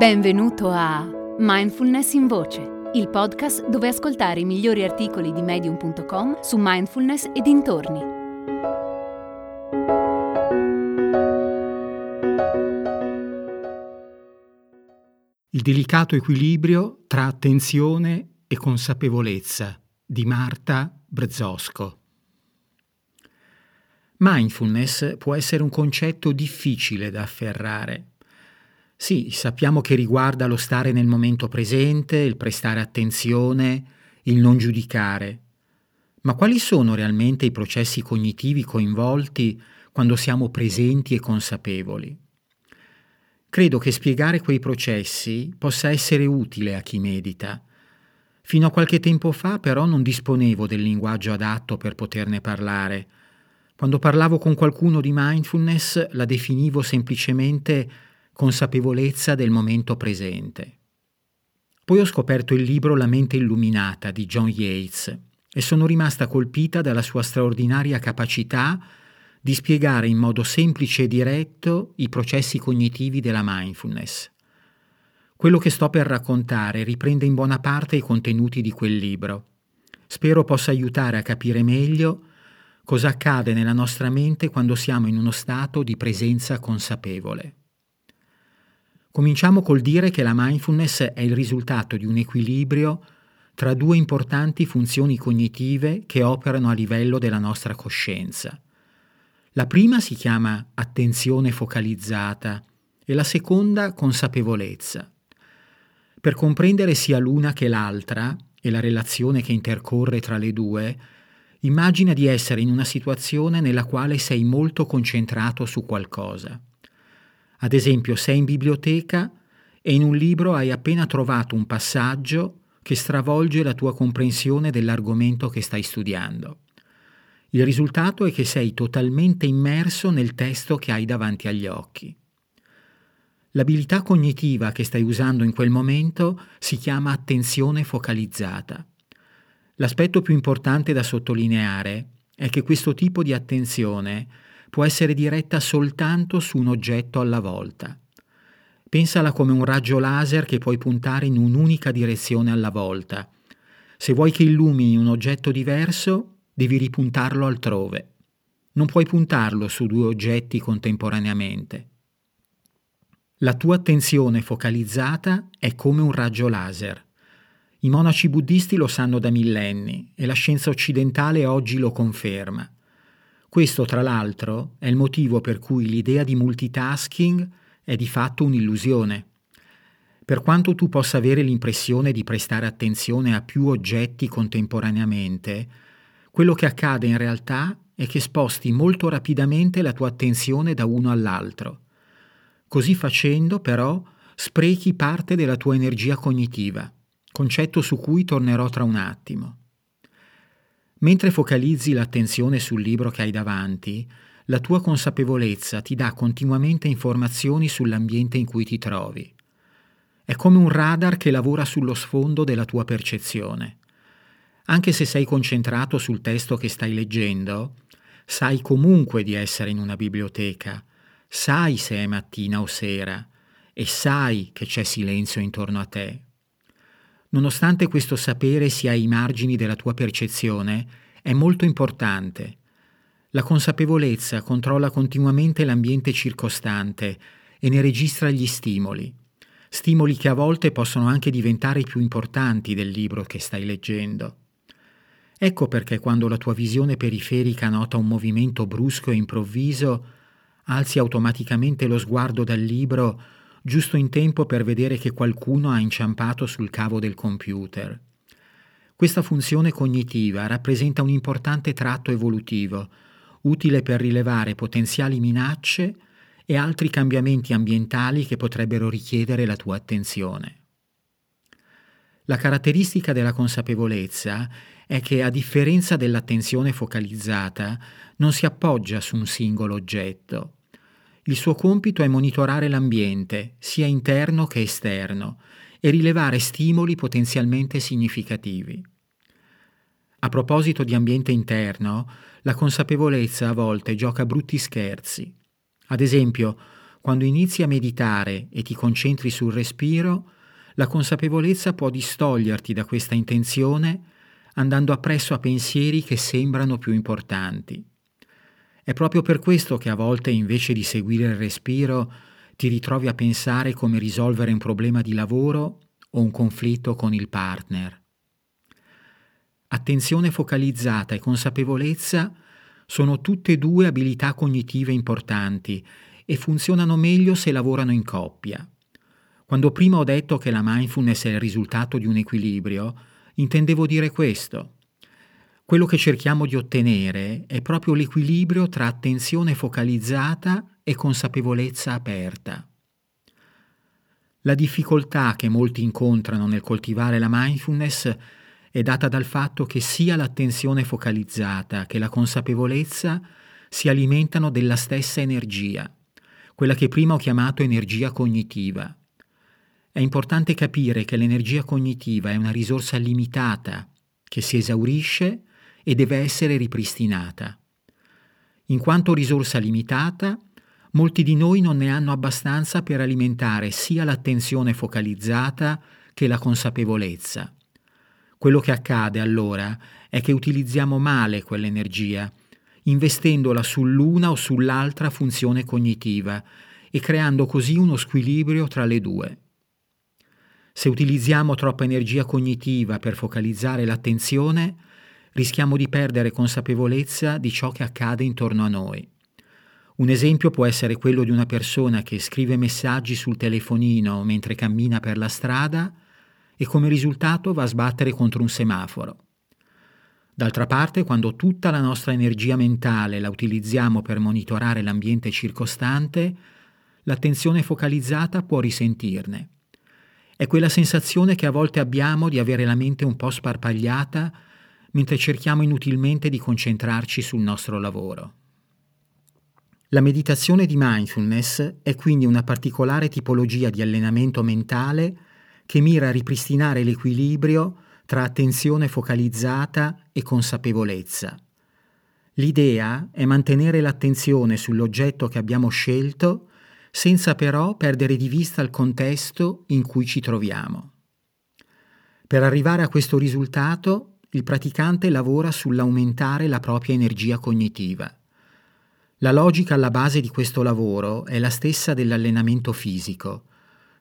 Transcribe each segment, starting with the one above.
Benvenuto a Mindfulness in Voce, il podcast dove ascoltare i migliori articoli di medium.com su mindfulness e dintorni. Il delicato equilibrio tra attenzione e consapevolezza di Marta Brzosco. Mindfulness può essere un concetto difficile da afferrare sì, sappiamo che riguarda lo stare nel momento presente, il prestare attenzione, il non giudicare. Ma quali sono realmente i processi cognitivi coinvolti quando siamo presenti e consapevoli? Credo che spiegare quei processi possa essere utile a chi medita. Fino a qualche tempo fa però non disponevo del linguaggio adatto per poterne parlare. Quando parlavo con qualcuno di mindfulness la definivo semplicemente consapevolezza del momento presente. Poi ho scoperto il libro La mente illuminata di John Yates e sono rimasta colpita dalla sua straordinaria capacità di spiegare in modo semplice e diretto i processi cognitivi della mindfulness. Quello che sto per raccontare riprende in buona parte i contenuti di quel libro. Spero possa aiutare a capire meglio cosa accade nella nostra mente quando siamo in uno stato di presenza consapevole. Cominciamo col dire che la mindfulness è il risultato di un equilibrio tra due importanti funzioni cognitive che operano a livello della nostra coscienza. La prima si chiama attenzione focalizzata e la seconda consapevolezza. Per comprendere sia l'una che l'altra e la relazione che intercorre tra le due, immagina di essere in una situazione nella quale sei molto concentrato su qualcosa. Ad esempio, sei in biblioteca e in un libro hai appena trovato un passaggio che stravolge la tua comprensione dell'argomento che stai studiando. Il risultato è che sei totalmente immerso nel testo che hai davanti agli occhi. L'abilità cognitiva che stai usando in quel momento si chiama attenzione focalizzata. L'aspetto più importante da sottolineare è che questo tipo di attenzione può essere diretta soltanto su un oggetto alla volta. Pensala come un raggio laser che puoi puntare in un'unica direzione alla volta. Se vuoi che illumini un oggetto diverso, devi ripuntarlo altrove. Non puoi puntarlo su due oggetti contemporaneamente. La tua attenzione focalizzata è come un raggio laser. I monaci buddisti lo sanno da millenni e la scienza occidentale oggi lo conferma. Questo, tra l'altro, è il motivo per cui l'idea di multitasking è di fatto un'illusione. Per quanto tu possa avere l'impressione di prestare attenzione a più oggetti contemporaneamente, quello che accade in realtà è che sposti molto rapidamente la tua attenzione da uno all'altro. Così facendo, però, sprechi parte della tua energia cognitiva, concetto su cui tornerò tra un attimo. Mentre focalizzi l'attenzione sul libro che hai davanti, la tua consapevolezza ti dà continuamente informazioni sull'ambiente in cui ti trovi. È come un radar che lavora sullo sfondo della tua percezione. Anche se sei concentrato sul testo che stai leggendo, sai comunque di essere in una biblioteca, sai se è mattina o sera e sai che c'è silenzio intorno a te. Nonostante questo sapere sia ai margini della tua percezione, è molto importante. La consapevolezza controlla continuamente l'ambiente circostante e ne registra gli stimoli, stimoli che a volte possono anche diventare i più importanti del libro che stai leggendo. Ecco perché quando la tua visione periferica nota un movimento brusco e improvviso, alzi automaticamente lo sguardo dal libro giusto in tempo per vedere che qualcuno ha inciampato sul cavo del computer. Questa funzione cognitiva rappresenta un importante tratto evolutivo, utile per rilevare potenziali minacce e altri cambiamenti ambientali che potrebbero richiedere la tua attenzione. La caratteristica della consapevolezza è che, a differenza dell'attenzione focalizzata, non si appoggia su un singolo oggetto, il suo compito è monitorare l'ambiente, sia interno che esterno, e rilevare stimoli potenzialmente significativi. A proposito di ambiente interno, la consapevolezza a volte gioca brutti scherzi. Ad esempio, quando inizi a meditare e ti concentri sul respiro, la consapevolezza può distoglierti da questa intenzione andando appresso a pensieri che sembrano più importanti. È proprio per questo che a volte invece di seguire il respiro ti ritrovi a pensare come risolvere un problema di lavoro o un conflitto con il partner. Attenzione focalizzata e consapevolezza sono tutte e due abilità cognitive importanti e funzionano meglio se lavorano in coppia. Quando prima ho detto che la mindfulness è il risultato di un equilibrio, intendevo dire questo. Quello che cerchiamo di ottenere è proprio l'equilibrio tra attenzione focalizzata e consapevolezza aperta. La difficoltà che molti incontrano nel coltivare la mindfulness è data dal fatto che sia l'attenzione focalizzata che la consapevolezza si alimentano della stessa energia, quella che prima ho chiamato energia cognitiva. È importante capire che l'energia cognitiva è una risorsa limitata che si esaurisce e deve essere ripristinata. In quanto risorsa limitata, molti di noi non ne hanno abbastanza per alimentare sia l'attenzione focalizzata che la consapevolezza. Quello che accade allora è che utilizziamo male quell'energia, investendola sull'una o sull'altra funzione cognitiva e creando così uno squilibrio tra le due. Se utilizziamo troppa energia cognitiva per focalizzare l'attenzione, rischiamo di perdere consapevolezza di ciò che accade intorno a noi. Un esempio può essere quello di una persona che scrive messaggi sul telefonino mentre cammina per la strada e come risultato va a sbattere contro un semaforo. D'altra parte, quando tutta la nostra energia mentale la utilizziamo per monitorare l'ambiente circostante, l'attenzione focalizzata può risentirne. È quella sensazione che a volte abbiamo di avere la mente un po' sparpagliata mentre cerchiamo inutilmente di concentrarci sul nostro lavoro. La meditazione di mindfulness è quindi una particolare tipologia di allenamento mentale che mira a ripristinare l'equilibrio tra attenzione focalizzata e consapevolezza. L'idea è mantenere l'attenzione sull'oggetto che abbiamo scelto senza però perdere di vista il contesto in cui ci troviamo. Per arrivare a questo risultato, il praticante lavora sull'aumentare la propria energia cognitiva. La logica alla base di questo lavoro è la stessa dell'allenamento fisico.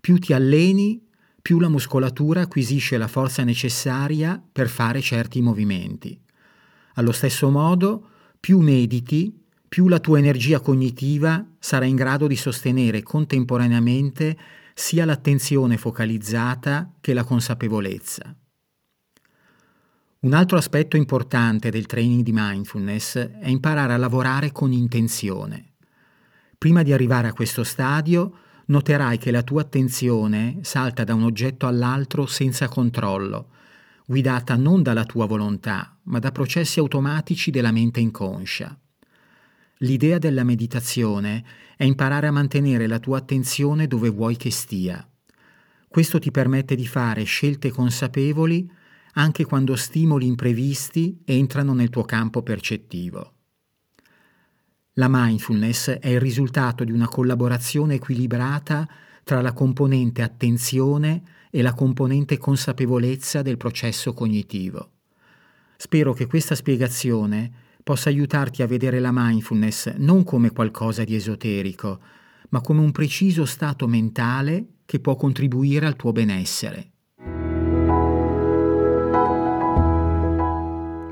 Più ti alleni, più la muscolatura acquisisce la forza necessaria per fare certi movimenti. Allo stesso modo, più mediti, più la tua energia cognitiva sarà in grado di sostenere contemporaneamente sia l'attenzione focalizzata che la consapevolezza. Un altro aspetto importante del training di mindfulness è imparare a lavorare con intenzione. Prima di arrivare a questo stadio, noterai che la tua attenzione salta da un oggetto all'altro senza controllo, guidata non dalla tua volontà, ma da processi automatici della mente inconscia. L'idea della meditazione è imparare a mantenere la tua attenzione dove vuoi che stia. Questo ti permette di fare scelte consapevoli anche quando stimoli imprevisti entrano nel tuo campo percettivo. La mindfulness è il risultato di una collaborazione equilibrata tra la componente attenzione e la componente consapevolezza del processo cognitivo. Spero che questa spiegazione possa aiutarti a vedere la mindfulness non come qualcosa di esoterico, ma come un preciso stato mentale che può contribuire al tuo benessere.